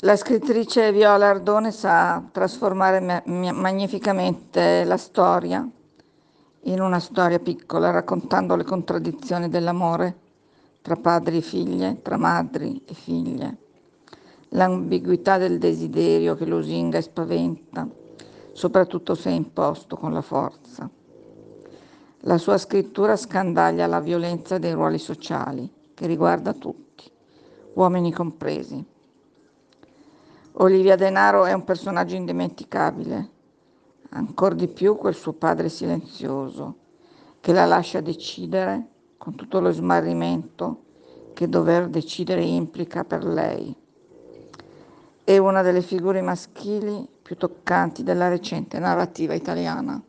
La scrittrice Viola Ardone sa trasformare ma- magnificamente la storia in una storia piccola, raccontando le contraddizioni dell'amore tra padri e figlie, tra madri e figlie, l'ambiguità del desiderio che lusinga e spaventa, soprattutto se è imposto con la forza. La sua scrittura scandaglia la violenza dei ruoli sociali, che riguarda tutti, uomini compresi. Olivia Denaro è un personaggio indimenticabile, ancor di più quel suo padre silenzioso, che la lascia decidere con tutto lo smarrimento che dover decidere implica per lei. È una delle figure maschili più toccanti della recente narrativa italiana.